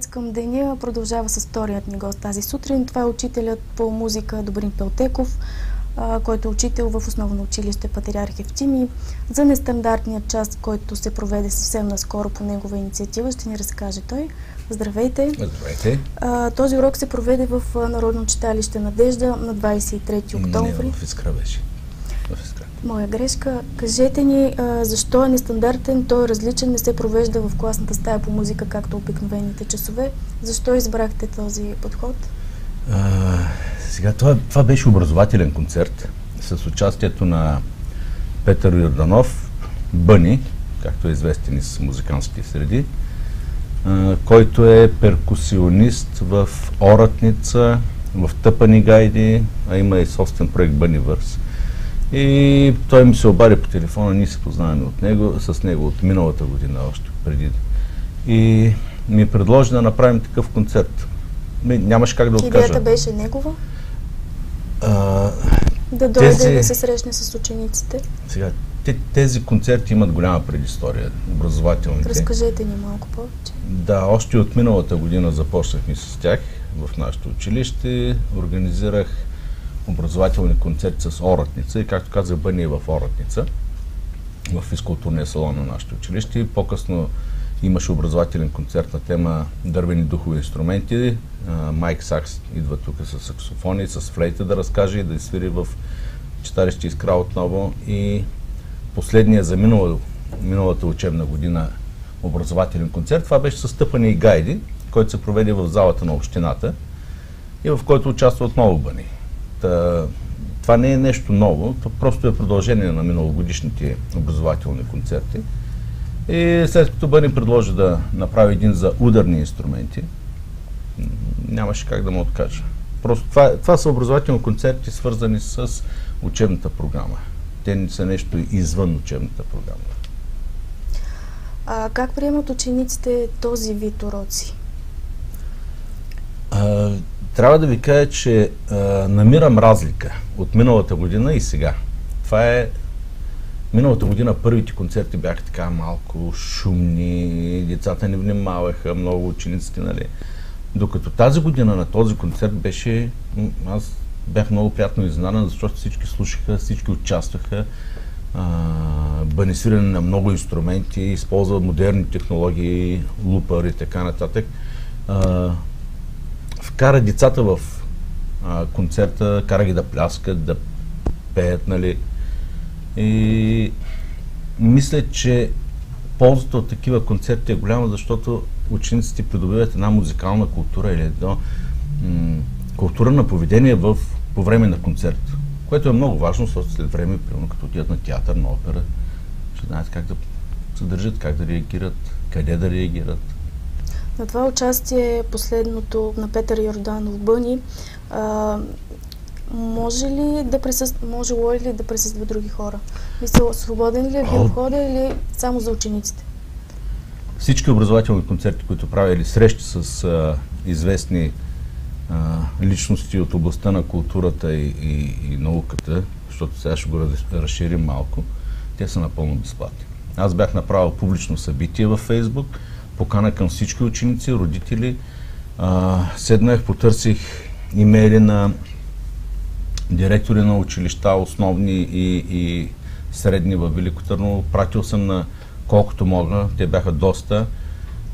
Прозорец към деня продължава с вторият ни гост тази сутрин. Това е учителят по музика Добрин Пелтеков, който е учител в основно училище Патриарх Евтими. За нестандартният част, който се проведе съвсем наскоро по негова инициатива, ще ни разкаже той. Здравейте! Здравейте! този урок се проведе в Народно читалище Надежда на 23 октомври. Не, в Искра беше. Моя грешка. Кажете ни а, защо е нестандартен, той е различен, не се провежда в класната стая по музика, както обикновените часове. Защо избрахте този подход? А, сега, това, това беше образователен концерт с участието на Петър Йорданов, Бъни, както е известен с музикантски среди, а, който е перкусионист в Оратница, в Тъпани гайди, а има и собствен проект Бъни Върс. И той ми се обади по телефона, ние се познаваме от него, с него от миналата година още преди. И ми предложи да направим такъв концерт. Ми, нямаше как да откажа. Идеята беше негова? А, да дойде тези... да се срещне с учениците? Сега, те, тези концерти имат голяма предистория, образователните. Разкажете ни малко повече. Да, още от миналата година започнахме с тях в нашето училище. Организирах образователни концерти с Оратница и както казах, Бъни в Оратница, в физкултурния салон на нашето училище. По-късно имаше образователен концерт на тема дървени духови инструменти. Майк Сакс идва тук с саксофони, с флейта да разкаже и да свири в читалище Искра отново. И последния за минала, миналата учебна година образователен концерт, това беше с тъпане и гайди, който се проведе в залата на общината и в който участва отново Бъни. Та, това не е нещо ново, то просто е продължение на миналогодишните образователни концерти. И след като Бъни предложи да направи един за ударни инструменти, нямаше как да му откажа. Просто това, това са образователни концерти, свързани с учебната програма. Те не са нещо извън учебната програма. А как приемат учениците този вид уроци? А, трябва да ви кажа, че а, намирам разлика от миналата година и сега. Това е Миналата година първите концерти бяха така малко шумни, децата не внимаваха, много учениците, нали. Докато тази година на този концерт беше, аз бях много приятно изненадан, защото всички слушаха, всички участваха, банисиране на много инструменти, използват модерни технологии, лупър и така нататък. А, вкара децата в а, концерта, кара ги да пляскат, да пеят, нали. И мисля, че ползата от такива концерти е голяма, защото учениците придобиват една музикална култура или едно м- култура на поведение в, по време на концерт, което е много важно, защото след време, примерно като отидат на театър, на опера, ще знаят как да се държат, как да реагират, къде да реагират. На това участие, последното на Петър Йорданов Бъни, а, може ли да присъства, може ли да присъстват други хора? Мисля, свободен ли е бил входа или само за учениците? Всички образователни концерти, които правя или срещи с а, известни а, личности от областта на културата и, и, и науката, защото сега ще го разширим малко, те са напълно безплатни. Аз бях направил публично събитие във Фейсбук, покана към всички ученици, родители. А, седнах, потърсих имейли на директори на училища, основни и, и средни във Велико Търново. Пратил съм на колкото мога, те бяха доста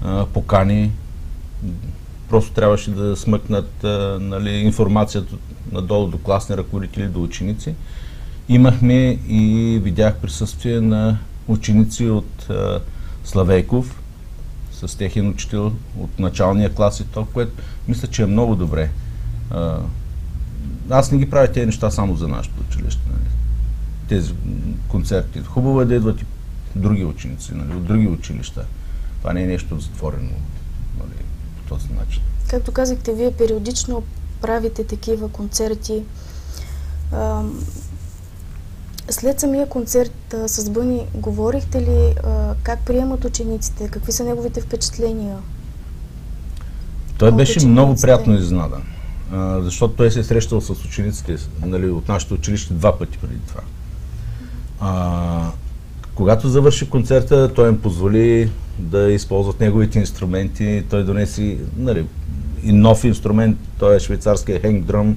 а, покани. Просто трябваше да смъкнат а, нали, информацията надолу до класни ръководители, до ученици. Имахме и видях присъствие на ученици от а, Славейков, с техен учител от началния клас и то, което мисля, че е много добре. Аз не ги правя тези неща само за нашето училище. Нали? Тези концерти. Хубаво е да идват и други ученици, нали? от други училища. Това не е нещо затворено нали? по този начин. Както казахте, вие периодично правите такива концерти. След самия концерт а, с Бъни, говорихте ли а, как приемат учениците? Какви са неговите впечатления? Той беше много приятно изненадан защото той се е срещал с учениците нали, от нашето училище два пъти преди това. А, когато завърши концерта, той им позволи да използват неговите инструменти. Той донеси нали, и нов инструмент, той е швейцарския хенгдръм,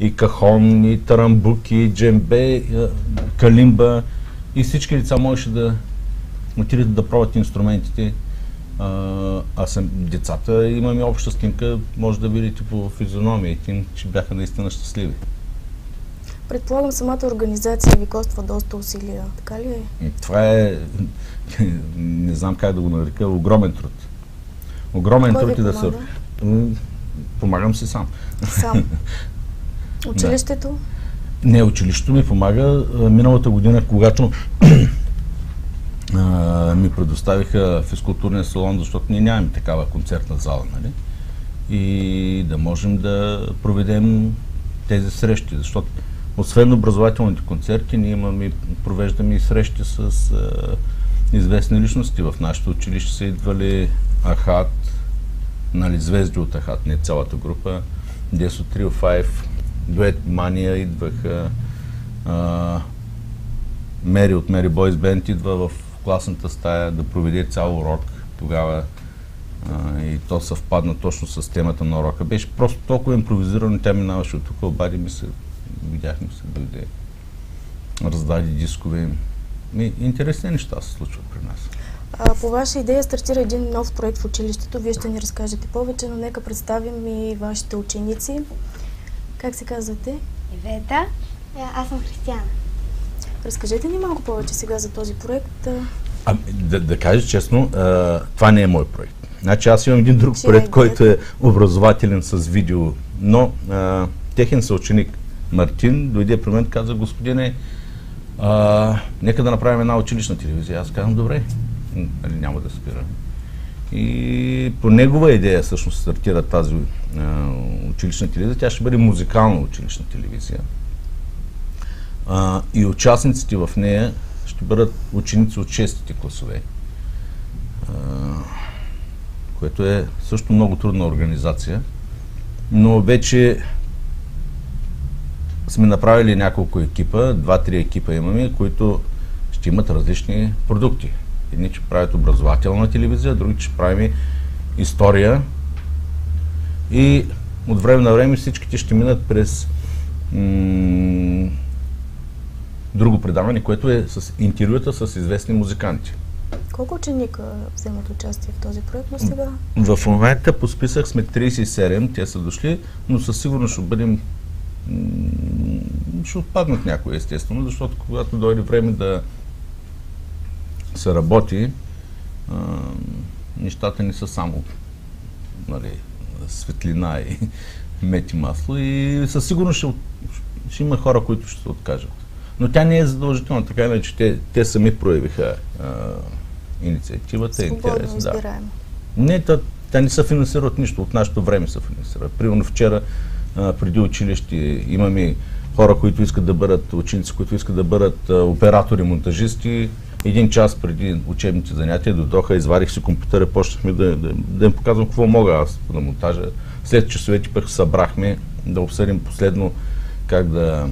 и кахон, и тарамбук, и джембе, калимба. И всички лица можеше да отидат да пробват инструментите. А, аз съм децата, имаме обща снимка, може да видите по физиономиите им, че бяха наистина щастливи. Предполагам, самата организация ви коства доста усилия, така ли е? Това е, не знам как да го нарека, огромен труд. Огромен Кой труд и да се... Помагам си сам. Сам. Училището? Да. Не, училището ми помага. Миналата година, когато ми предоставиха физкултурния салон, защото ние нямаме такава концертна зала, нали? И да можем да проведем тези срещи, защото освен образователните концерти, ние имаме, провеждаме и срещи с а, известни личности. В нашето училище са идвали Ахат, нали, звезди от Ахат, не цялата група, Десо Трио 5, Дует Мания идваха, Мери от Мери Бойс Бенд идва в класната стая да проведе цял урок. Тогава а, и то съвпадна точно с темата на урока. Беше просто толкова импровизирано, тя минаваше от тук, обади ми се, видяхме се, дойде, раздаде дискове. И, интересни неща се случват при нас. А, по ваша идея стартира един нов проект в училището. Вие ще ни разкажете повече, но нека представим и вашите ученици. Как се казвате? Ивета. Аз съм Християна. Разкажете ни малко повече сега за този проект. А, да, да кажа честно, а, това не е мой проект. Значи аз имам един друг Че проект, който е образователен с видео, но а, техен съученик Мартин дойде при мен и каза, господине, а, нека да направим една училищна телевизия. Аз казвам, добре, нали, няма да спира. И по негова идея всъщност стартира тази а, училищна телевизия. Тя ще бъде музикална училищна телевизия. А, и участниците в нея ще бъдат ученици от 6-те класове, а, което е също много трудна организация. Но вече сме направили няколко екипа, два-три екипа имаме, които ще имат различни продукти. Едни ще правят образователна телевизия, други ще правим история. И от време на време всичките ще минат през друго предаване, което е с интервюта с известни музиканти. Колко ученика вземат участие в този проект но сега? В момента по списък сме 37, те са дошли, но със сигурност ще бъдем ще отпаднат някои, естествено, защото когато дойде време да се работи, а, нещата не са само нали, светлина и мет и масло и със сигурност ще, ще има хора, които ще се откажат. Но тя не е задължителна, така иначе те, те сами проявиха а, инициативата и интерес. Да. Не, та, те не се финансират нищо, от нашето време се финансират. Примерно вчера а, преди училище имаме хора, които искат да бъдат ученици, които искат да бъдат а, оператори, монтажисти. Един час преди учебните занятия дойдоха, изварих си компютъра, почнахме да, да, да им показвам какво мога аз на монтажа. След часовете пък събрахме да обсъдим последно как да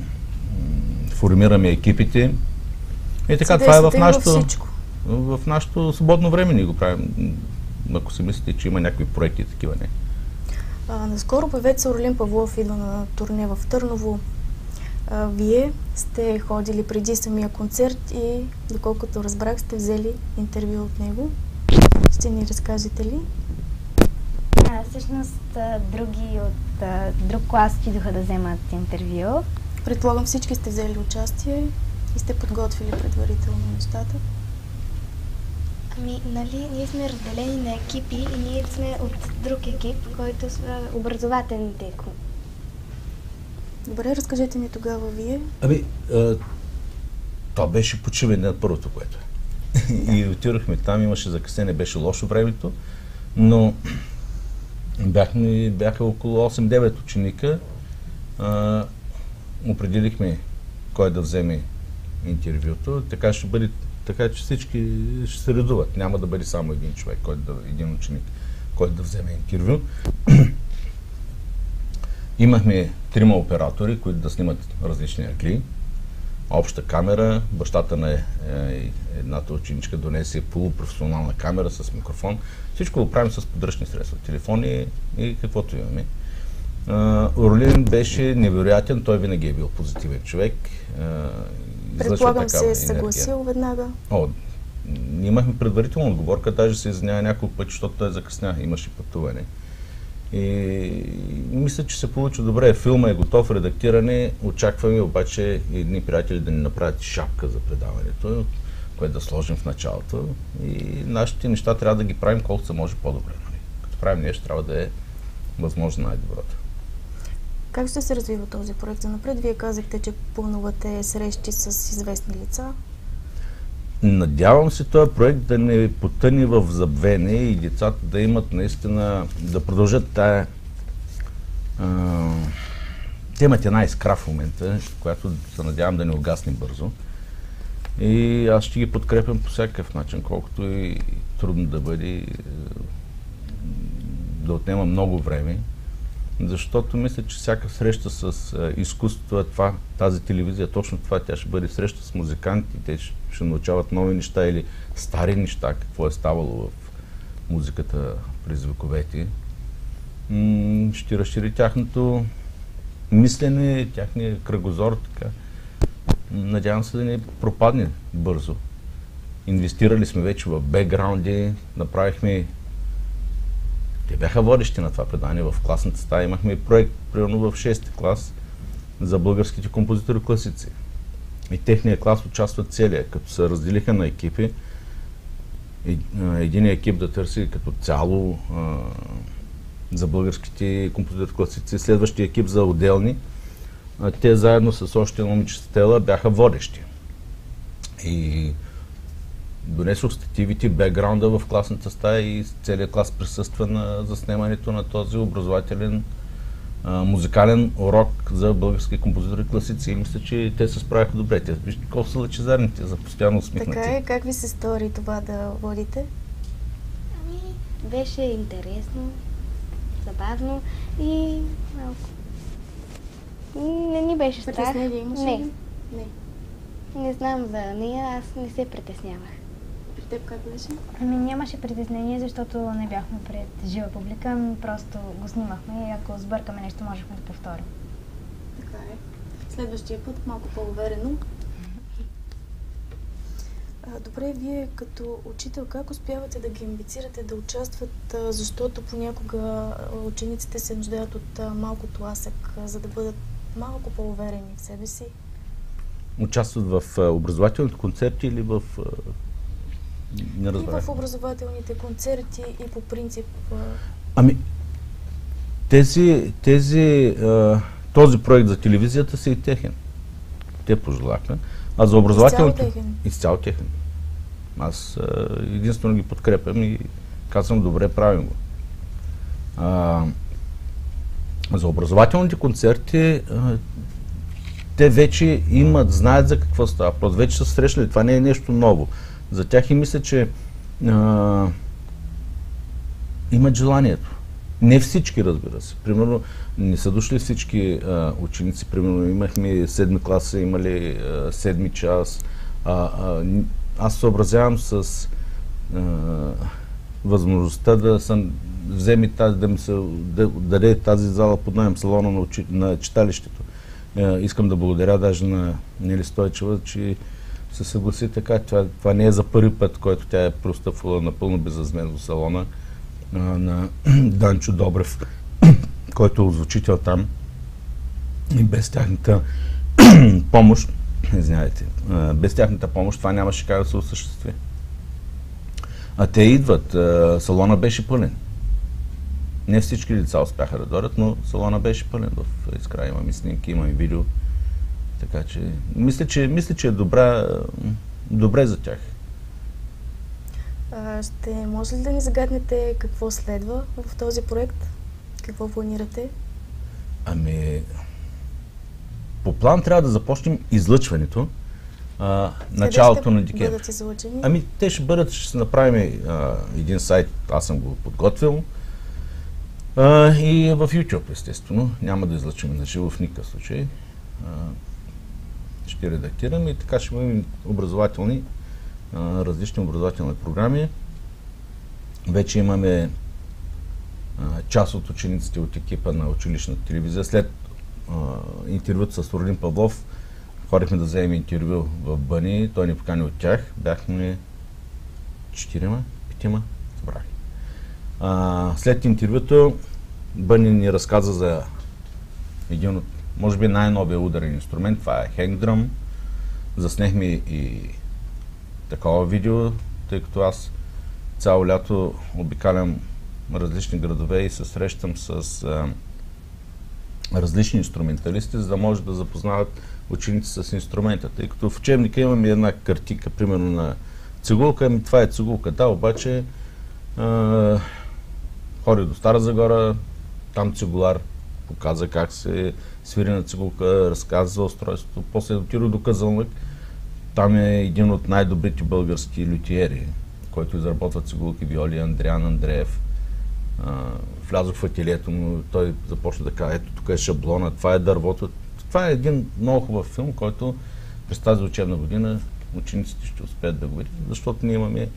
формираме екипите. И така, това е в нашото, в нашото свободно време ни го правим. Ако си мислите, че има някакви проекти такива, не. А, наскоро певец Орлин Павлов идва на турне в Търново. А, вие сте ходили преди самия концерт и, доколкото разбрах, сте взели интервю от него. Ще ни разкажете ли? А, всъщност, други от а, друг клас идоха да вземат интервю. Предполагам всички сте взели участие и сте подготвили предварително нещата. Ами, нали, ние сме разделени на екипи и ние сме от друг екип, който са образователните. Добре, разкажете ми тогава вие. Ами, а, това беше почиване на първото, което е. и отидохме там, имаше закъснение, беше лошо времето, но бяхме, бяха около 8-9 ученика. А, определихме кой да вземе интервюто, така ще бъде, така че всички ще се редуват. Няма да бъде само един човек, който да, един ученик, който да вземе интервю. Имахме трима оператори, които да снимат различни агли. обща камера. Бащата на е, е, едната ученичка донесе полупрофесионална камера с микрофон. Всичко го правим с подръчни средства. Телефони и каквото имаме. Орлин беше невероятен, той винаги е бил позитивен човек. Предполагам се е съгласил веднага. О, имахме предварителна отговорка, даже се извинява няколко пъти, защото той закъсня, имаше пътуване. И мисля, че се получи добре. Филма е готов, редактиране. Очакваме обаче едни приятели да ни направят шапка за предаването, което да сложим в началото. И нашите неща трябва да ги правим колкото се може по-добре. Нали? Като правим нещо, трябва да е възможно най-доброто. Как ще се развива този проект за напред? Вие казахте, че планувате срещи с известни лица. Надявам се този проект да не потъне в забвене и децата да имат наистина, да продължат тая а, темата една искра в момента, която се надявам да не угасне бързо. И аз ще ги подкрепям по всякакъв начин, колкото и трудно да бъде, да отнема много време защото мисля, че всяка среща с изкуството е това, тази телевизия, точно това, тя ще бъде среща с музиканти, те ще, ще научават нови неща или стари неща, какво е ставало в музиката през вековете. М- ще разшири тяхното мислене, тяхния кръгозор, така. Надявам се да не пропадне бързо. Инвестирали сме вече в бекграунди, направихме те бяха водещи на това предание в класната стая. Имахме и проект, примерно в 6-ти клас, за българските композитори класици. И техния клас участва целия, като се разделиха на екипи. Един екип да търси като цяло а, за българските композитори класици, следващия екип за отделни. А, те заедно с още момиче Стела бяха водещи. И донесох стативите, бекграунда в класната стая и целият клас присъства на заснемането на този образователен а, музикален урок за български композитори класици. И мисля, че те се справяха добре. Те вижте колко са лъчезарните, за постоянно усмихнати. Така е. Как ви се стори това да водите? Ами, беше интересно, забавно и малко. Не ни беше страх. Притеснение имаше Не. Не. Не знам за нея, аз не се притеснявах. При теб как беше? Ами нямаше притеснение, защото не бяхме пред жива публика, ами просто го снимахме и ако сбъркаме нещо, можехме да повторим. Така е. Следващия път малко по-уверено. Добре, вие като учител как успявате да ги амбицирате да участват, защото понякога учениците се нуждаят от малко тласък, за да бъдат малко по-уверени в себе си? Участват в образователните концерти или в... Не И в образователните концерти, и по принцип. Ами, тези, тези, този проект за телевизията си и техен. Те пожелаха. А за образователното... техен? Изцяло техен. Аз а, единствено ги подкрепям и казвам, добре, правим го. А, за образователните концерти а, те вече имат, знаят за какво става. Просто вече са срещали. Това не е нещо ново. За тях и мисля, че а, имат желанието. Не всички, разбира се. Примерно, не са дошли всички а, ученици. Примерно, имахме седми класа, имали а, седми час. А, а, аз съобразявам с а, възможността да съм вземе тази, да ми се да, даде тази зала под найем салона на, учи, на читалището. А, искам да благодаря даже на Нели Стойчева, че се съгласи така. Това, това не е за първи път, който тя е простъпвала напълно безвъзмезно салона а, на Данчо Добрев, който е озвучител там. И без тяхната помощ, извинявайте, без тяхната помощ това нямаше как да се осъществи. А те идват. Салона беше пълен. Не всички деца успяха да дойдат, но салона беше пълен в изкрая. Имаме снимки, имаме видео. Така че, мисля, че, мисля, че е добра, добре за тях. А, ще може ли да ни загаднете какво следва в този проект? Какво планирате? Ами, по план трябва да започнем излъчването а, началото на декември. бъдат излъчени? Ами, те ще бъдат, ще направим а, един сайт, аз съм го подготвил. А, и в YouTube, естествено. Няма да излъчим на живо в никакъв случай. А, ще редактираме и така ще имаме образователни, различни образователни програми. Вече имаме част от учениците от екипа на училищната телевизия. След интервюто с Орлин Павлов, ходихме да вземем интервю в Бъни, той ни покани от тях. Бяхме четирима, петима, забрах. След интервюто Бъни ни разказа за един от, може би най-новия ударен инструмент, това е хенгдръм. Заснехме и такова видео, тъй като аз цяло лято обикалям различни градове и се срещам с а, различни инструменталисти, за да може да запознават ученици с инструмента. Тъй като в учебника имаме една картика, примерно на цигулка, ами това е цигулка. Да, обаче а, ходи до Стара Загора, там цигулар показа как се свири на цигулка, разказа за устройството. После отида до Казълнък. Там е един от най-добрите български лютиери, който изработва цигулки, виоли, Андриан Андреев. Влязох в ателието му, той започна да казва, ето тук е шаблона, това е дървото. Това е един много хубав филм, който през тази учебна година учениците ще успеят да го видят, защото ние имаме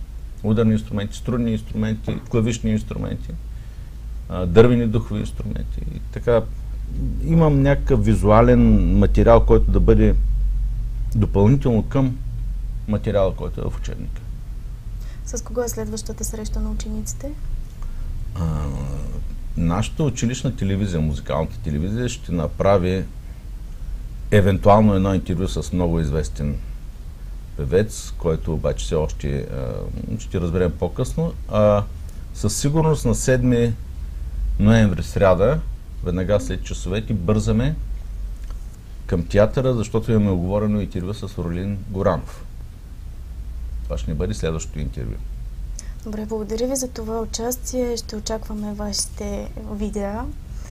ударни инструменти, струнни инструменти, клавишни инструменти дървени духови инструменти. И така, имам някакъв визуален материал, който да бъде допълнително към материала, който е в учебника. С кого е следващата среща на учениците? А, нашата училищна телевизия, музикалната телевизия, ще направи евентуално едно интервю с много известен певец, който обаче все още а, ще разберем по-късно. А, със сигурност на 7 ноември, сряда, веднага след часовете, бързаме към театъра, защото имаме оговорено интервю с Орлин Горанов. Това ще ни бъде следващото интервю. Добре, благодаря ви за това участие. Ще очакваме вашите видеа